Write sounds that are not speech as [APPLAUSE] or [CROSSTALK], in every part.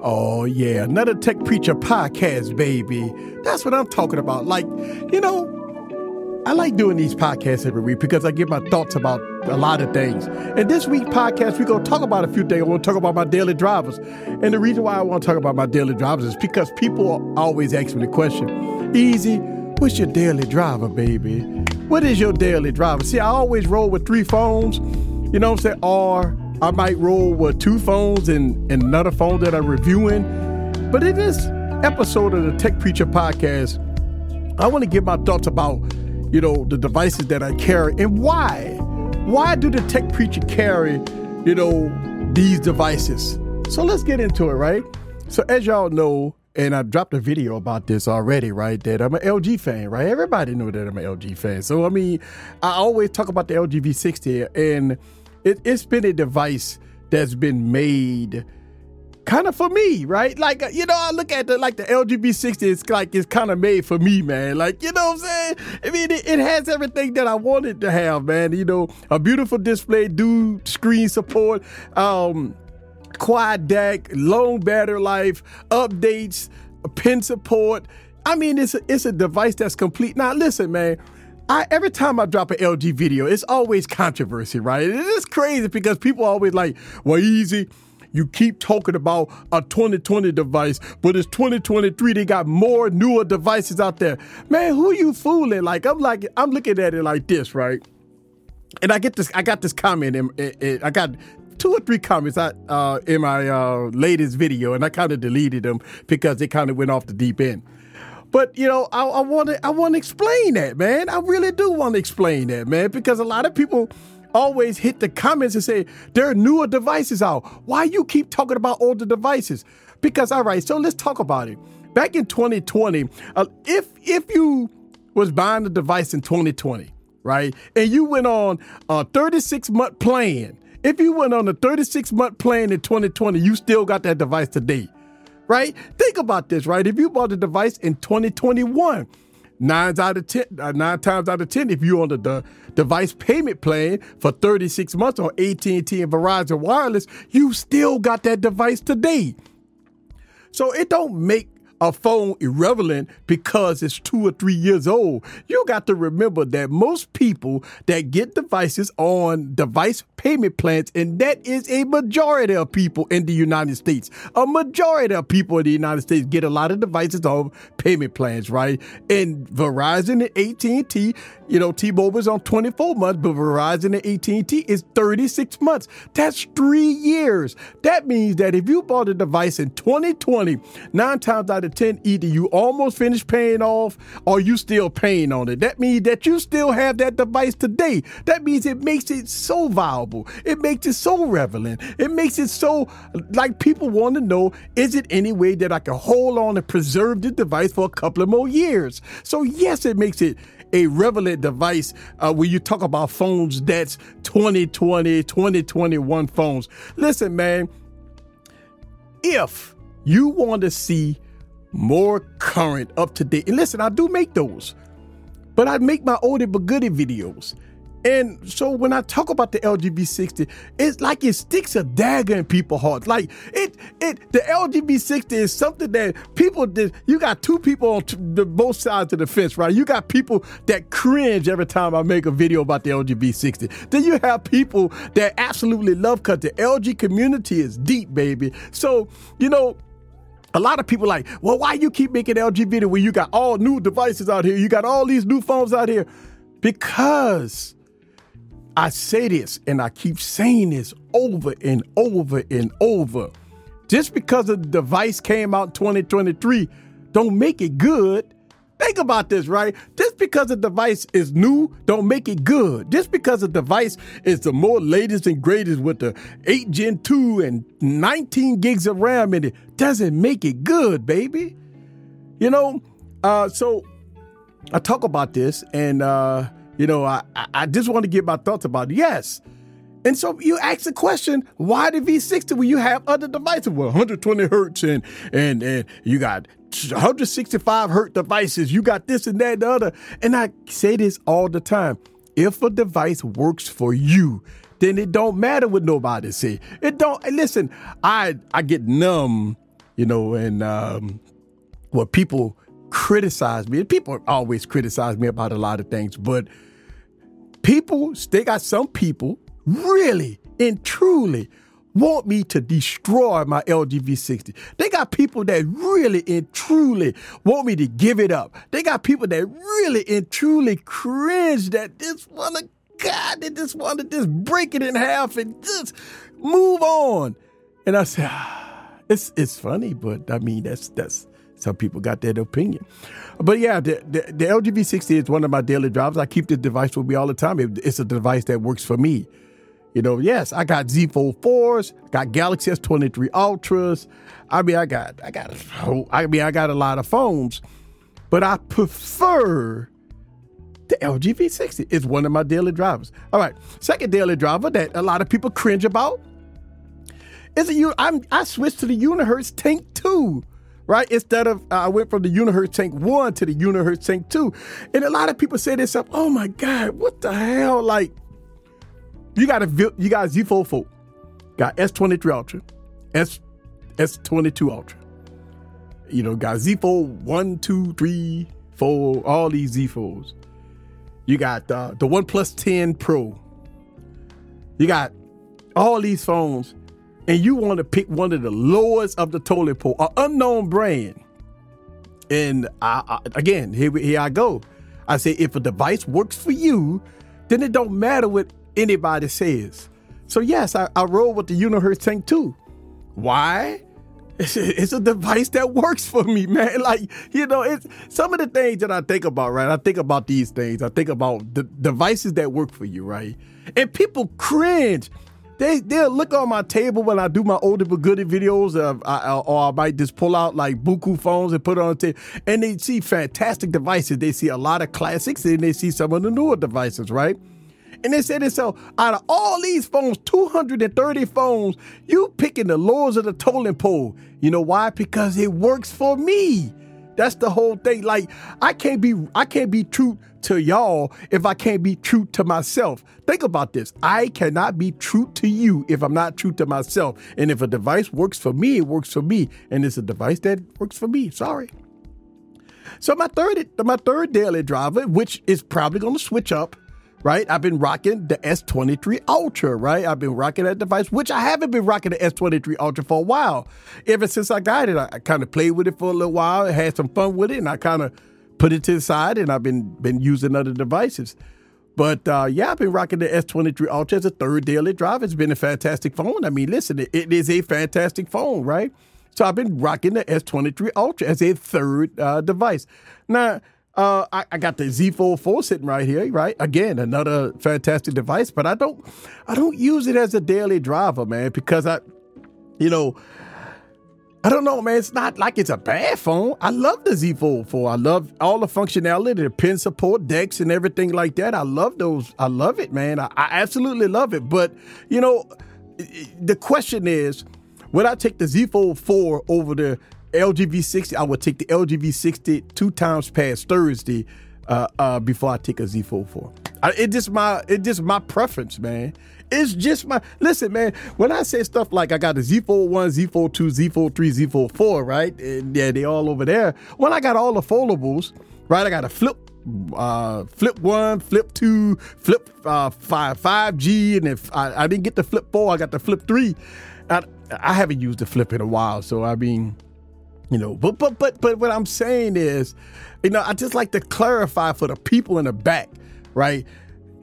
Oh, yeah, another Tech Preacher podcast, baby. That's what I'm talking about. Like, you know, I like doing these podcasts every week because I get my thoughts about a lot of things. And this week's podcast, we're going to talk about a few things. I want to talk about my daily drivers. And the reason why I want to talk about my daily drivers is because people always ask me the question, Easy, what's your daily driver, baby? What is your daily driver? See, I always roll with three phones, you know what I'm saying? Or I might roll with two phones and, and another phone that I'm reviewing. But in this episode of the Tech Preacher podcast, I want to give my thoughts about, you know, the devices that I carry and why. Why do the Tech Preacher carry, you know, these devices? So let's get into it, right? So as y'all know, and I dropped a video about this already, right? That I'm an LG fan, right? Everybody know that I'm an LG fan. So I mean, I always talk about the LG V60 and it, it's been a device that's been made kind of for me, right? Like uh, you know, I look at the like the LG V60, it's like it's kind of made for me, man. Like you know what I'm saying? I mean, it, it, has everything that I wanted to have, man. You know, a beautiful display, dual screen support, um, quad DAC, long battery life, updates, pen support. I mean, it's a, it's a device that's complete. Now, listen, man. I every time I drop an LG video, it's always controversy, right? It is crazy because people always like, well, easy. You keep talking about a 2020 device, but it's 2023. They got more newer devices out there. Man, who you fooling? Like I'm like I'm looking at it like this, right? And I get this. I got this comment. In, in, in I got two or three comments I, uh, in my uh, latest video, and I kind of deleted them because they kind of went off the deep end. But you know, I want to I want to explain that, man. I really do want to explain that, man, because a lot of people always hit the comments and say there are newer devices out. Why you keep talking about older devices? Because all right, so let's talk about it. Back in 2020, uh, if if you was buying a device in 2020, right, and you went on a 36 month plan, if you went on a 36 month plan in 2020, you still got that device today right? Think about this, right? If you bought a device in 2021, nine out of ten, uh, nine times out of ten, if you're on the, the device payment plan for 36 months on AT&T and Verizon Wireless, you still got that device today. So it don't make a phone irrelevant because it's two or three years old. You got to remember that most people that get devices on device payment plans, and that is a majority of people in the United States. A majority of people in the United States get a lot of devices on payment plans, right? And Verizon and AT&T, you know, T-Mobile is on 24 months, but Verizon and AT&T is 36 months. That's three years. That means that if you bought a device in 2020, nine times out of 10, either you almost finished paying off or you still paying on it. That means that you still have that device today. That means it makes it so viable. It makes it so relevant. It makes it so like people want to know, is it any way that I can hold on and preserve this device for a couple of more years? So yes, it makes it a relevant device uh, when you talk about phones that's 2020, 2021 phones. Listen, man, if you want to see more current, up to date, and listen, I do make those, but I make my oldie but goodie videos. And so when I talk about the LG V60, it's like it sticks a dagger in people's hearts. Like it, it, the LG V60 is something that people did. You got two people on t- the both sides of the fence, right? You got people that cringe every time I make a video about the LG V60. Then you have people that absolutely love because the LG community is deep, baby. So you know a lot of people like, well, why you keep making LG video when you got all new devices out here? You got all these new phones out here. Because I say this and I keep saying this over and over and over. Just because a device came out 2023 don't make it good. Think about this, right? Just because a device is new, don't make it good. Just because a device is the more latest and greatest with the 8 Gen 2 and 19 gigs of RAM in it, doesn't make it good, baby. You know, uh, so I talk about this and uh, you know, I, I just want to give my thoughts about it. Yes. And so you ask the question, why the V60 when you have other devices? Well, 120 hertz and and and you got 165 hertz devices. You got this and that and the other. And I say this all the time. If a device works for you, then it don't matter what nobody say. It don't listen, I I get numb you know, and um, what people criticize me. People always criticize me about a lot of things, but people, they got some people really and truly want me to destroy my LGV60. They got people that really and truly want me to give it up. They got people that really and truly cringe that want to, God, they just want to just break it in half and just move on. And I said, ah, it's it's funny, but I mean that's that's some people got that opinion. But yeah, the, the, the LGV60 is one of my daily drives. I keep the device with me all the time. It, it's a device that works for me. You know, yes, I got Z Fold 4s, got Galaxy S23 Ultras. I mean, I got, I got, I mean, I got a lot of phones, but I prefer the LG V60. It's one of my daily drivers. All right, second daily driver that a lot of people cringe about is a I'm I switched to the Unihertz Tank 2 right? Instead of uh, I went from the Unihertz Tank 1 to the Unihertz Tank 2. And a lot of people say this up, oh my God, what the hell? Like, you got a you got Z Fold 4, got S23 Ultra, S S22 Ultra. You know, got Z Fold 1, 2, 3, 4, all these Z4s. You got uh, the OnePlus 10 Pro. You got all these phones, and you want to pick one of the lowest of the toilet pole, an unknown brand. And I, I, again, here, here I go. I say, if a device works for you, then it don't matter what anybody says. So yes, I, I roll with the Unihertz Tank 2. Why? It's a, it's a device that works for me, man. [LAUGHS] Like, you know, it's some of the things that I think about, right? I think about these things. I think about the devices that work for you, right? And people cringe. They they'll look on my table when I do my older but goodie videos, uh, I, or I might just pull out like buku phones and put it on the table, and they see fantastic devices. They see a lot of classics, and they see some of the newer devices, right? And they said so out of all these phones, 230 phones, you picking the lowest of the totem pole. You know why? Because it works for me. That's the whole thing. Like I can't be I can't be true to y'all if I can't be true to myself. Think about this. I cannot be true to you if I'm not true to myself. And if a device works for me, it works for me. And it's a device that works for me. Sorry. So my third my third daily driver, which is probably gonna switch up right? I've been rocking the S23 Ultra, right? I've been rocking that device, which I haven't been rocking the S23 Ultra for a while. Ever since I got it, I, I kind of played with it for a little while, had some fun with it, and I kind of put it to the side, and I've been been using other devices. But uh, yeah, I've been rocking the S23 Ultra as a third daily driver. It's been a fantastic phone. I mean, listen, it, it is a fantastic phone, right? So I've been rocking the S23 Ultra as a third uh, device. Now, uh, I, I, got the Z Fold 4 sitting right here, right? Again, another fantastic device, but I don't I don't use it as a daily driver, man, because I you know, I don't know, man. It's not like it's a bad phone. I love the Z Fold 4. I love all the functionality, the pen support, DeX, and everything like that. I love those. I love it, man. I, I absolutely love it. But, you know, the question is, would I take the Z Fold 4 over the LGV60, I would take the LGV60 two times past Thursday uh, uh, before I take a Z Fold 4. I, it just my it just my preference, man. It's just my listen, man. When I say stuff like I got a Z Fold 1, Z Fold 2, Z Fold 3, Z Fold 4, right? And yeah, they all over there. When I got all the foldables, right? I got a flip uh, flip one, flip two, flip uh, five, 5G, and if I, I, didn't get the flip four, I got the flip three. I, I haven't used the flip in a while, so I mean, you know, but but but but what I'm saying is, you know, I just like to clarify for the people in the back, right?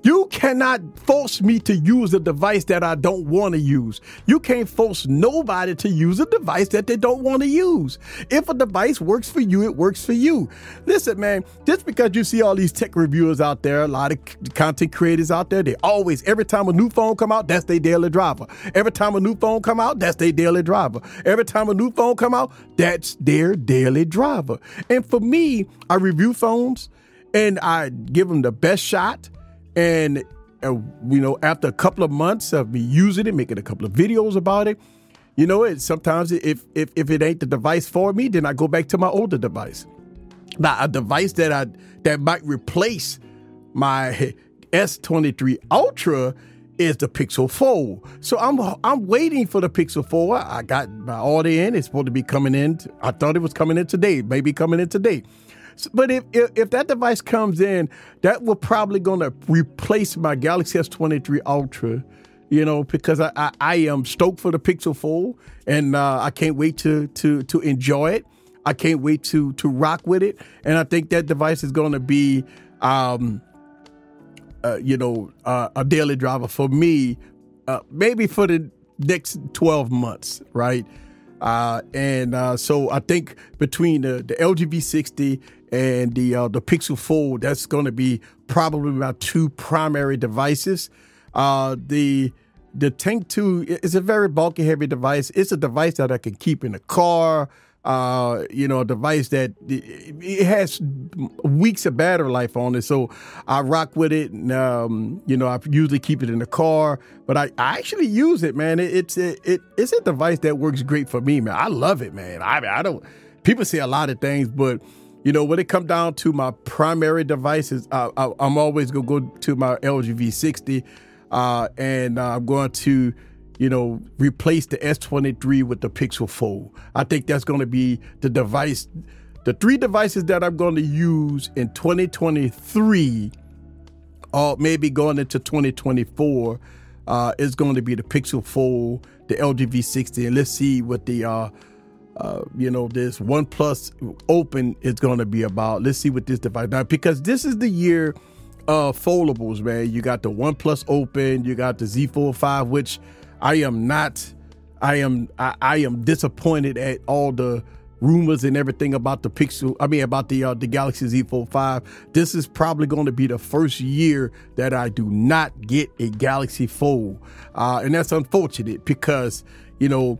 You cannot force me to use a device that I don't want to use. You can't force nobody to use a device that they don't want to use. If a device works for you, it works for you. Listen, man, just because you see all these tech reviewers out there, a lot of content creators out there, they always, every time a new phone come out, that's their daily driver. Every time a new phone come out, that's their daily driver. Every time a new phone come out, that's their daily driver. And for me, I review phones and I give them the best shot and, uh, you know, after a couple of months of me using it, making a couple of videos about it, you know, it sometimes if if if it ain't the device for me, then I go back to my older device. Now, a device that I that might replace my S23 Ultra is the Pixel Fold. So I'm I'm waiting for the Pixel Fold. I got my order in. It's supposed to be coming in. I thought it was coming in today. Maybe coming in today. But if, if, if that device comes in, that will probably to replace my Galaxy S23 Ultra. You know, because I, I, I am stoked for the Pixel Fold, and uh, I can't wait to to to enjoy it. I can't wait to to rock with it, and I think that device is going to be, um, uh, you know, uh, a daily driver for me, uh, maybe for the next twelve months, right? Uh, and uh, so I think between the, the LG V60 and the uh, the Pixel Fold, that's going to be probably my two primary devices. Uh, the the Tank 2 is a very bulky, heavy device. It's a device that I can keep in the car. Uh, you know, a device that it has weeks of battery life on it. So I rock with it. And, um, you know, I usually keep it in the car, but I, I actually use it, man. It, it's it, it, it's a device that works great for me, man. I love it, man. I I don't. People say a lot of things, but you know, when it come down to my primary devices, I, am always gonna go to my LG V60, uh, and uh, I'm going to, you know, replace the S23 with the Pixel Fold. I think that's going to be the device, the three devices that I'm going to use in 2023, or maybe going into 2024, uh, is going to be the Pixel Fold, the LG V60, and let's see what the uh, uh, you know, this OnePlus Open is going to be about. Let's see what this device now because this is the year of foldables, man. You got the OnePlus Open, you got the Z Fold 5, which I am not. I am I, I, am disappointed at all the rumors and everything about the Pixel. I mean about the uh, the Galaxy Z Fold 5. This is probably going to be the first year that I do not get a Galaxy Fold, uh, and that's unfortunate because you know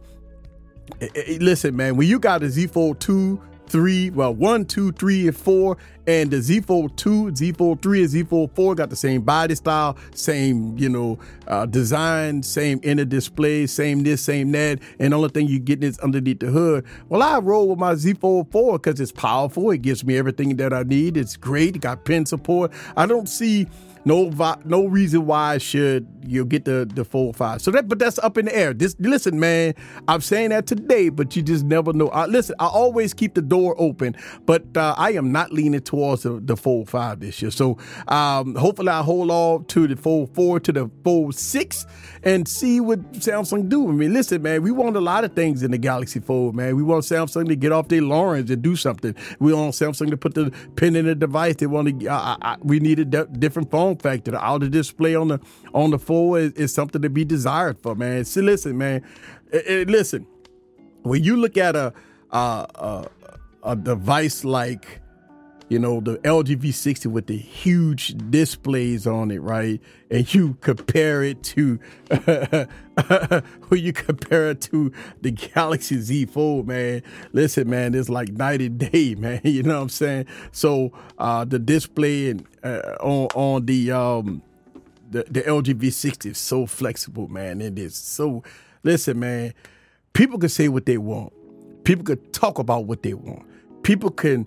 Eh, eh, listen, man, when you got a Z Fold 2, 3, well, 1, 2, 3, and 4, and the Z Fold 2, Z Fold 3, and Z Fold 4 got the same body style, same, you know, uh, design, same inner display, same this, same that, and the only thing you get is underneath the hood. Well, I roll with my Z Fold 4 because it's powerful. It gives me everything that I need. It's great. It got pen support. I don't see no no reason why I should you get the the Fold five. So that but that's up in the air. This listen, man. I'm saying that today, but you just never know. I, listen, I always keep the door open, but uh, I am not leaning towards the, the Fold five this year. So um, hopefully I hold off to the Fold four to the Fold six and see what Samsung do. I mean, listen, man, we want a lot of things in the Galaxy Fold, man. We want Samsung to get off their laurels and do something. We want Samsung to put the pin in the device. They want to. Uh, uh, we need a different phone form factor. The outer display on the on the Fold is, is something to be desired for, man. See, listen, man. It, it, listen, when you look at a, a a device like you know, the LG V60 with the huge displays on it, right? And you compare it to, [LAUGHS] when you compare it to the Galaxy Z Fold, man, listen, man, it's like night and day, [LAUGHS] man. You know what I'm saying? So uh, the display and uh, on on the um the, the LG V60 is so flexible, man. It is so. Listen, man, people can say what they want. People can talk about what they want. People can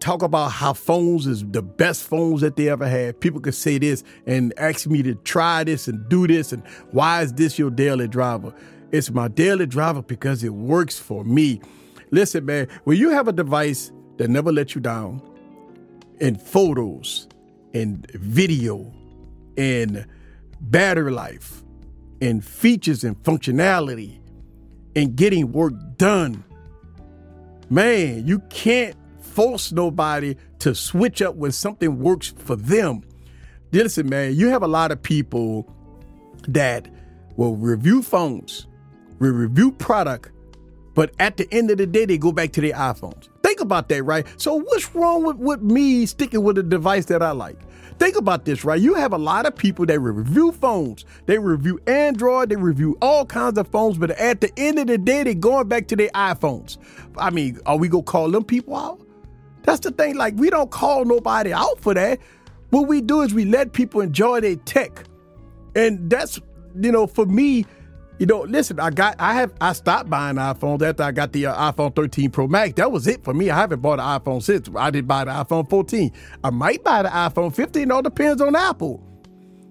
talk about how phones is the best phones that they ever had. People could say this and ask me to try this and do this and why is this your daily driver? It's my daily driver because it works for me. Listen, man, when you have a device that never lets you down in photos, in video, in battery life, in features and functionality, and getting work done, man, you can't force nobody to switch up when something works for them. Listen, man, you have a lot of people that will review phones, will review product, but at the end of the day, they go back to their iPhones. Think about that, right? So, what's wrong with, with me sticking with a device that I like? Think about this, right? You have a lot of people that review phones, they review Android, they review all kinds of phones, but at the end of the day, they're going back to their iPhones. I mean, are we gonna call them people out? That's the thing. Like, we don't call nobody out for that. What we do is we let people enjoy their tech. And that's, you know, for me, you know, listen, I got, I have, I stopped buying iPhones after I got the uh, iPhone 13 Pro Max. That was it for me. I haven't bought an iPhone since. I did buy the iPhone 14. I might buy the iPhone 15. It all depends on Apple.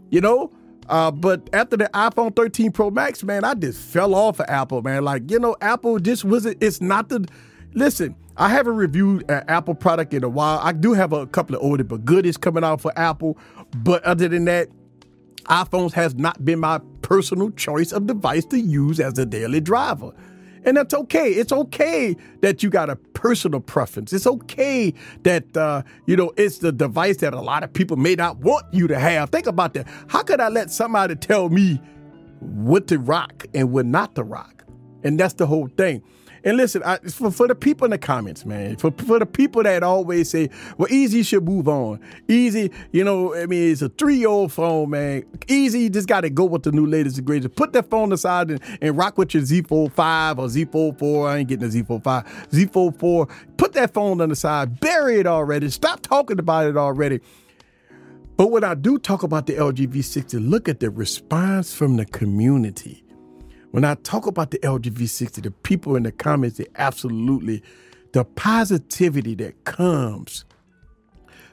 You know, Uh, but after the iPhone 13 Pro Max, man, I just fell off of Apple, man. Like, you know, Apple just wasn't, it's not the, listen, I haven't reviewed an Apple product in a while. I do have a couple of older but goodies coming out for Apple. But other than that, iPhones has not been my personal choice of device to use as a daily driver. And that's okay. It's okay that you got a personal preference. It's okay that, uh, you know, it's the device that a lot of people may not want you to have. Think about that. How could I let somebody tell me what to rock and what not to rock? And that's the whole thing. And listen, I, for, for the people in the comments, man, for, for the people that always say, well, Easy should move on. Easy, you know, I mean, it's a three year old phone, man. Easy, you just got to go with the new latest and greatest. Put that phone aside and, and rock with your Z Fold 5 or Z Fold 4. I ain't getting a Z Fold 5. Z Fold 4. Put that phone on the side. Bury it already. Stop talking about it already. But when I do talk about the LG V60, look at the response from the community. When I talk about the LG V60, the people in the comments, they absolutely, the positivity that comes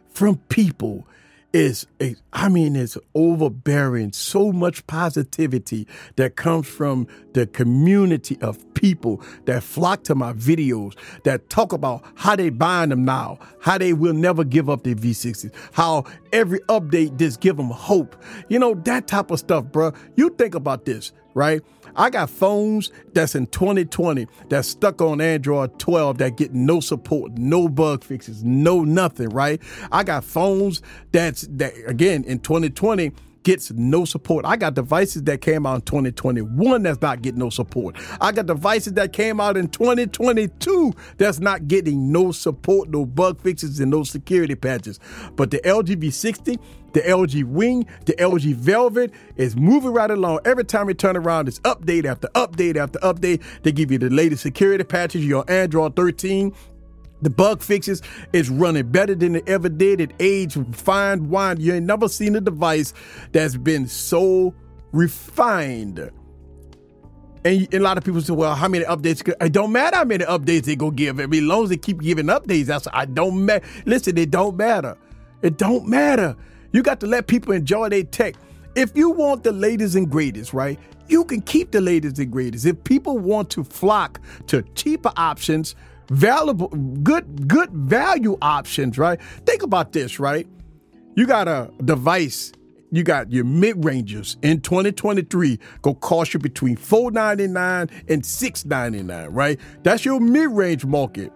from people is, a, I mean, it's overbearing. So much positivity that comes from the community of people that flock to my videos that talk about how they buying them now, how they will never give up their V60s, how every update just give them hope. You know, that type of stuff, bro. You think about this, right? I got phones that's in 2020 that's stuck on Android 12 that get no support, no bug fixes, no nothing, right? I got phones that's that again in 2020 gets no support. I got devices that came out in 2021 that's not getting no support. I got devices that came out in 2022 that's not getting no support, no bug fixes, and no security patches. But the LG V60, the LG Wing, the LG Velvet is moving right along. Every time you turn around, it's update after update after update. They give you the latest security patches, your Android 13, the bug fixes is running better than it ever did. It aged fine wine. You ain't never seen a device that's been so refined. And, and, a lot of people say, well, how many updates? It don't matter how many updates they go give. I mean, as long as they keep giving updates, that's I don't matter. Listen, it don't matter. It don't matter. You got to let people enjoy their tech. If you want the latest and greatest, right? You can keep the latest and greatest. If people want to flock to cheaper options, valuable, good, good value options, right? Think about this, right? You got a device, you got your mid rangers in 2023 go cost you between 499 and 699, right? That's your mid range market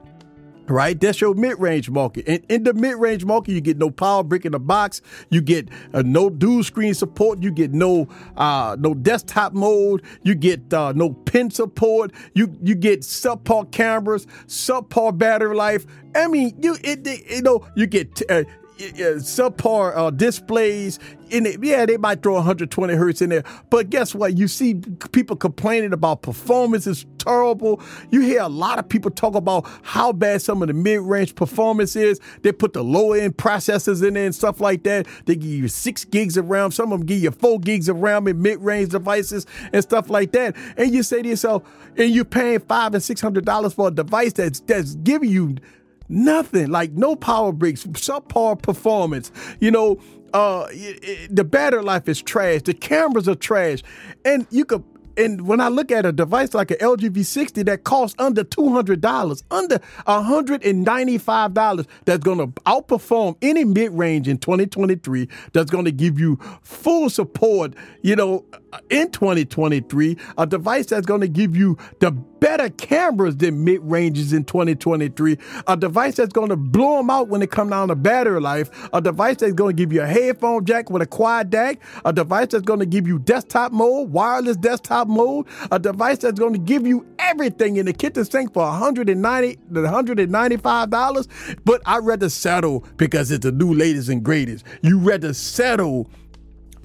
right? That's your mid-range market. And in the mid-range market, you get no power brick in the box. You get uh, no dual screen support. You get no uh, no desktop mode. You get uh, no pen support. You you get subpar cameras, subpar battery life. I mean, you it, it you know you get uh, subpar uh, displays. In it, yeah, they might throw 120 hertz in there, but guess what? You see people complaining about performance is terrible. You hear a lot of people talk about how bad some of the mid-range performance is. They put the low-end processors in there and stuff like that. They give you six gigs of RAM. Some of them give you four gigs of RAM in mid-range devices and stuff like that. And you say to yourself, and you're paying five and six hundred dollars for a device that's that's giving you Nothing like no power bricks, subpar performance. You know, uh, it, it, the battery life is trash. The cameras are trash, and you could and when I look at a device like an LG V60 that costs under $200, under $195, that's going to outperform any mid range in 2023, that's going to give you full support, you know, in 2023, a device that's going to give you the better cameras than mid ranges in 2023, a device that's going to blow them out when it comes down to battery life, a device that's going to give you a headphone jack with a quad DAC, a device that's going to give you desktop mode, wireless desktop mode, a device that's going to give you everything in the kitchen sink for 190 $195. But I'd rather settle because it's the new latest and greatest. You rather settle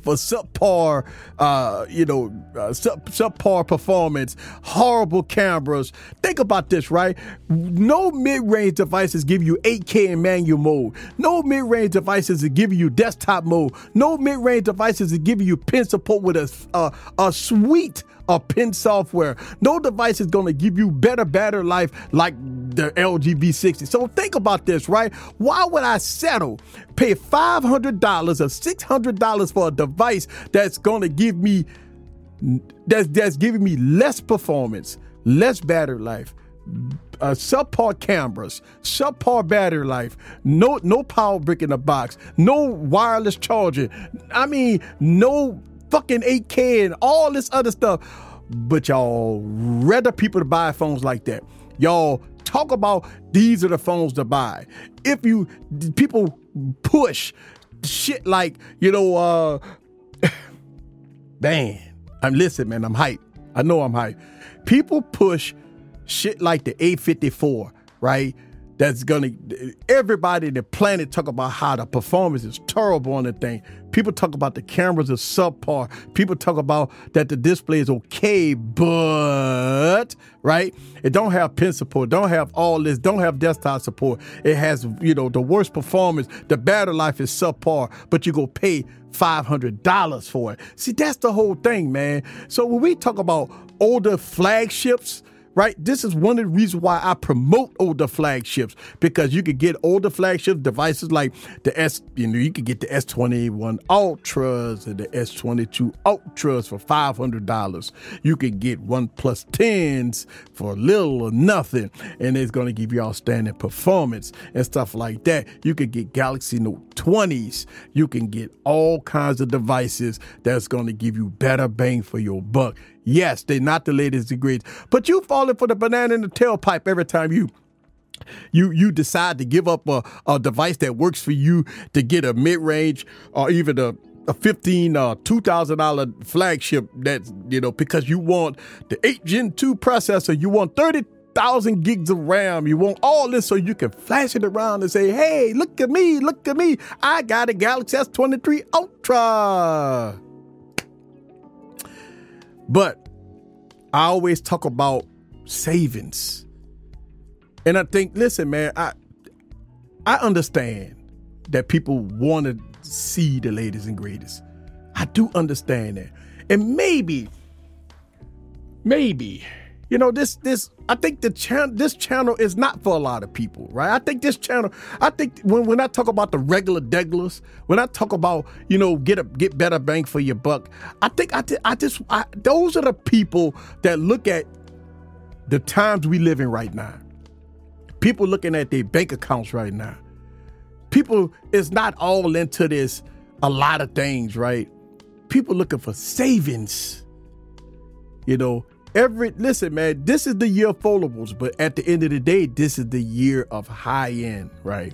for subpar, uh, you know, uh, sub, subpar performance, horrible cameras. Think about this, right? No mid-range devices give you 8K in manual mode. No mid-range devices that give you desktop mode. No mid-range devices that give you pen support with a, uh, a suite of pin software. No device is going to give you better battery life like the LG V60. So think about this, right? Why would I settle, pay $500 or $600 for a device that's going to give me that's that's giving me less performance, less battery life, uh, subpar cameras, subpar battery life, no no power brick in the box, no wireless charging. I mean, no fucking 8K and all this other stuff. But y'all rather people to buy phones like that. Y'all talk about these are the phones to buy. If you people push shit like, you know, uh [LAUGHS] man, I'm listen, man, I'm hype. I know I'm hype. People push shit like the A54, right? That's gonna everybody in the planet talk about how the performance is terrible on the thing. People talk about the cameras are subpar. People talk about that the display is okay, but right, it don't have pen support, don't have all this, don't have desktop support. It has you know the worst performance. The battery life is subpar, but you go pay five hundred dollars for it. See, that's the whole thing, man. So when we talk about older flagships right? This is one of the reasons why I promote older flagships because you could get older flagship devices like the S, you know, you could get the S21 Ultras and the S22 Ultras for $500. You could get One 10s for little or nothing, and it's going to give you outstanding performance and stuff like that. You could get Galaxy Note 20s. You can get all kinds of devices that's going to give you better bang for your buck. Yes, they're not the latest and greatest, but you falling for the banana in the tailpipe every time you you you decide to give up a, a device that works for you to get a mid range or even a a fifteen uh two thousand dollar flagship that's you know because you want the eight Gen two processor, you want thirty thousand gigs of RAM, you want all this so you can flash it around and say, "Hey, look at me, look at me! I got a Galaxy S twenty three Ultra." But I always talk about savings. And I think, listen, man, I I understand that people want to see the latest and greatest. I do understand that. And maybe, maybe you know, this this I think the channel this channel is not for a lot of people, right? I think this channel, I think when when I talk about the regular deglers, when I talk about you know get a get better bang for your buck, I think I I just I, those are the people that look at the times we live in right now. People looking at their bank accounts right now. People is not all into this a lot of things, right? People looking for savings. You know, Every listen, man, this is the year of foldables, but at the end of the day, this is the year of high end, right?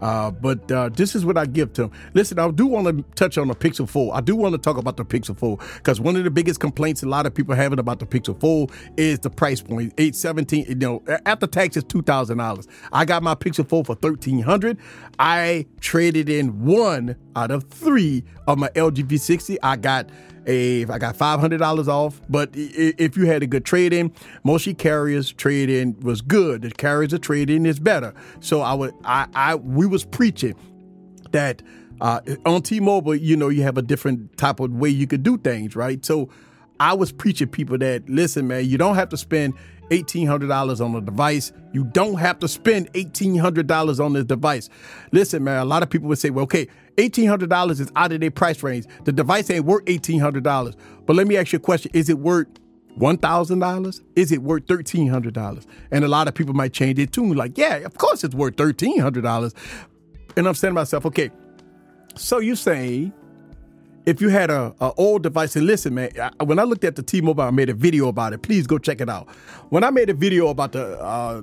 Uh, but uh, this is what I give to them. Listen, I do want to touch on the Pixel Fold. I do want to talk about the Pixel Fold because one of the biggest complaints a lot of people having about the Pixel Fold is the price point. 817, you know, after tax is $2,000. I got my Pixel Fold for 1300 I traded in one out of three of my LG V60. I got a, I got five hundred dollars off. But if you had a good trade in, mostly carriers trade in was good. The carriers of trade in is better. So I would, I, I, we was preaching that uh, on T-Mobile, you know, you have a different type of way you could do things, right? So I was preaching people that listen, man, you don't have to spend $1,800 on a device. You don't have to spend $1,800 on this device. Listen, man, a lot of people would say, well, okay, $1,800 is out of their price range. The device ain't worth $1,800. But let me ask you a question Is it worth $1,000? Is it worth $1,300? And a lot of people might change it too. Like, yeah, of course it's worth $1,300. And I'm saying to myself, okay, so you say if you had a, a, old device and listen man I, when i looked at the t-mobile i made a video about it please go check it out when i made a video about the uh,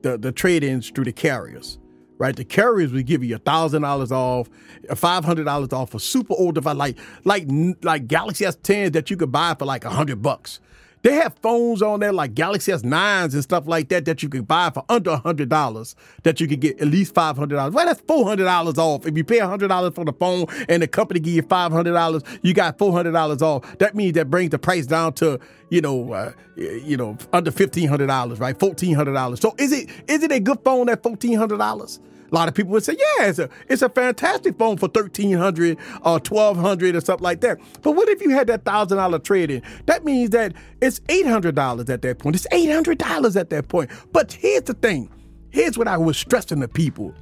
the, the trade-ins through the carriers right the carriers will give you a thousand dollars off five hundred dollars off a super old device like like like galaxy s10 that you could buy for like a hundred bucks they have phones on there like Galaxy S9s and stuff like that that you can buy for under $100 that you can get at least $500. Well, that's $400 off. If you pay $100 for the phone and the company give you $500, you got $400 off. That means that brings the price down to, you know, uh, you know, under $1,500, right? $1,400. So is it is it a good phone at $1,400? A lot of people would say, yeah, it's a, it's a fantastic phone for 1300 or uh, 1200 or something like that. But what if you had that $1,000 trade in? That means that it's $800 at that point. It's $800 at that point. But here's the thing. Here's what I was stressing to people.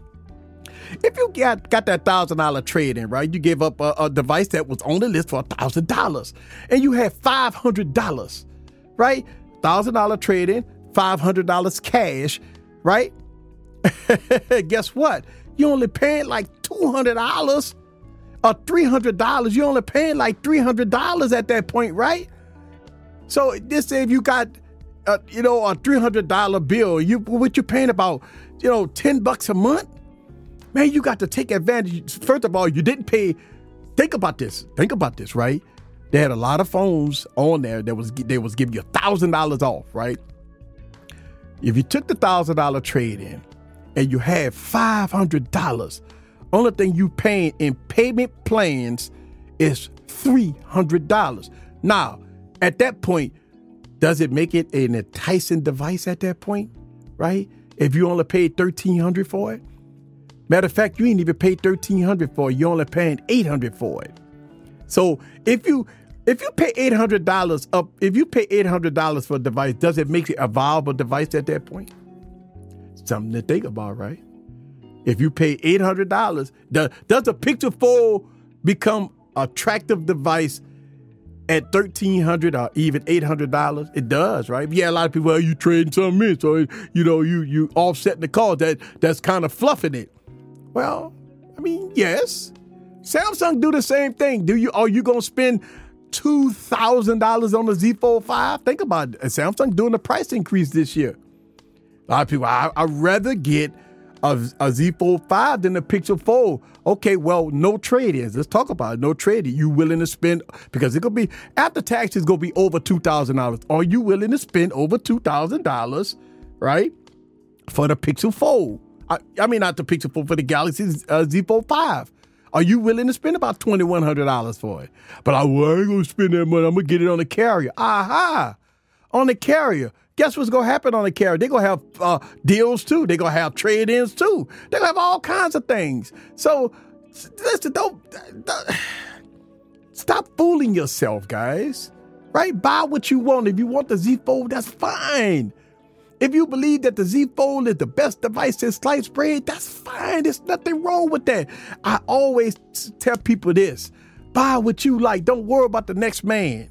If you got, got that thousand dollar trade in, right? You gave up a, a device that was on the list for a thousand dollars, and you had five hundred dollars, right? Thousand dollar trade in, five hundred dollars cash, right? [LAUGHS] Guess what? You only paying like two hundred dollars or three hundred dollars. You only paying like three hundred dollars at that point, right? So this if you got, uh, you know, a three hundred dollar bill, you what you paying about, you know, ten bucks a month. Man, you got to take advantage. First of all, you didn't pay. Think about this. Think about this, right? They had a lot of phones on there that was they was giving you a thousand dollars off, right? If you took the thousand dollar trade in, and you have $500, only thing you paying in payment plans is $300. Now, at that point, does it make it an enticing device at that point, right? If you only paid 1300 for it? Matter of fact, you ain't even paid 1300 for it. You're only paying 800 for it. So if you if you pay $800 up, if you pay $800 for a device, does it make it a viable device at that point? Something to think about, right? If you pay eight hundred dollars, does the Pixel Fold become attractive device at thirteen hundred or even eight hundred dollars? It does, right? Yeah, a lot of people are you trading something in, so you know you you offset the cost. That that's kind of fluffing it. Well, I mean, yes. Samsung do the same thing. Do you are you gonna spend two thousand dollars on the Z Fold 5? Think about it. Samsung doing a price increase this year. A lot of people, I, would rather get a, a Z Fold 5 than a Pixel Fold. Okay, well, no trade ins. Let's talk about it. No trade You willing to spend, because it could be, after taxes, going to be over $2,000. Are you willing to spend over $2,000, right, for the Pixel Fold? I, I, mean, not the Pixel Fold, for the Galaxy uh, Z Fold 5. Are you willing to spend about $2,100 for it? But I, well, I ain't going to spend that money. I'm going to get it on the carrier. Aha! On the carrier guess what's going to happen on the carrier? They're going to have uh, deals too. They're going to have trade ins too. They're going to have all kinds of things. So, listen, don't, don't, [SIGHS] stop fooling yourself, guys. Right? Buy what you want. If you want the Z Fold, that's fine. If you believe that the Z Fold is the best device in sliced bread, that's fine. There's nothing wrong with that. I always tell people this buy what you like. Don't worry about the next man.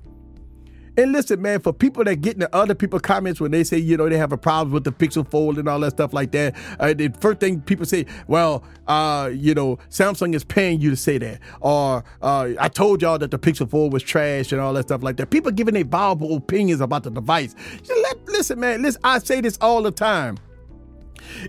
And listen, man, for people that get into other people's comments when they say, you know, they have a problem with the Pixel Fold and all that stuff like that, uh, the first thing people say, well, uh, you know, Samsung is paying you to say that, or uh, I told y'all that the Pixel Fold was trash and all that stuff like that. People giving their viable opinions about the device. Let, listen, man, listen, I say this all the time.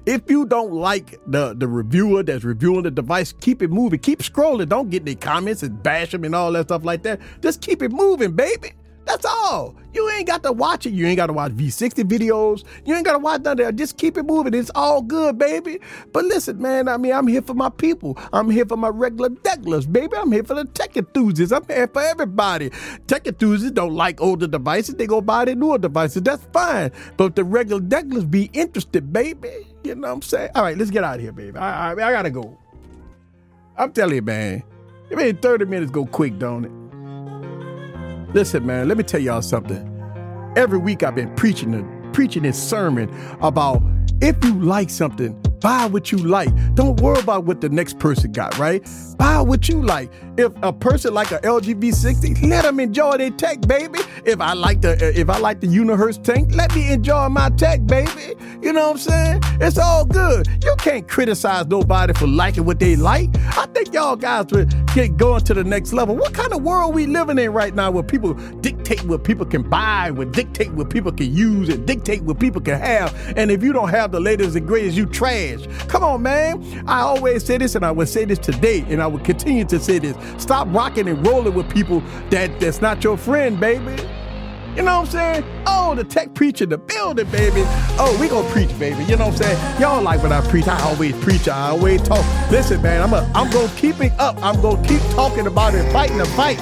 If you don't like the, the reviewer that's reviewing the device, keep it moving. Keep scrolling. Don't get any comments and bash them and all that stuff like that. Just keep it moving, baby. That's all. You ain't got to watch it. You ain't got to watch V60 videos. You ain't got to watch none of that. Just keep it moving. It's all good, baby. But listen, man, I mean, I'm here for my people. I'm here for my regular decklers, baby. I'm here for the tech enthusiasts. I'm here for everybody. Tech enthusiasts don't like older devices. They go buy their newer devices. That's fine. But the regular decklers be interested, baby. You know what I'm saying? All right, let's get out of here, baby. I, I, I got to go. I'm telling you, man. It made 30 minutes go quick, don't it? Listen, man, let me tell y'all something. Every week I've been preaching preaching this sermon about if you like something, buy what you like. Don't worry about what the next person got, right? Buy what you like. If a person like a LG V60, let them enjoy their tech, baby. If I like the if I like the Unihertz tank, let me enjoy my tech, baby. You know what I'm saying? It's all good. You can't criticize nobody for liking what they like. I think y'all guys would get going to the next level. What kind of world we living in right now where people dictate what people can buy, would dictate what people can use, and dictate what people can have. And if you don't have the latest and greatest, you trash. Come on, man. I always say this, and I will say this today, and I will continue to say this. Stop rocking and rolling with people that that's not your friend, baby. You know what I'm saying? Oh, the tech preacher, the building, baby. Oh, we gonna preach, baby. You know what I'm saying? Y'all like when I preach. I always preach. I always talk. Listen, man, I'm a, I'm gonna keep it up. I'm gonna keep talking about it, fighting the fight.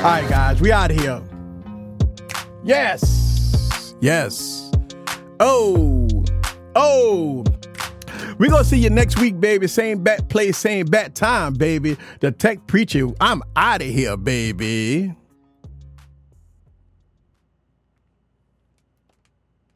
All right, guys, we out here. Yes. Yes. Oh. Oh. we going to see you next week, baby. Same bat place, same bat time, baby. The tech preacher. I'm out of here, baby.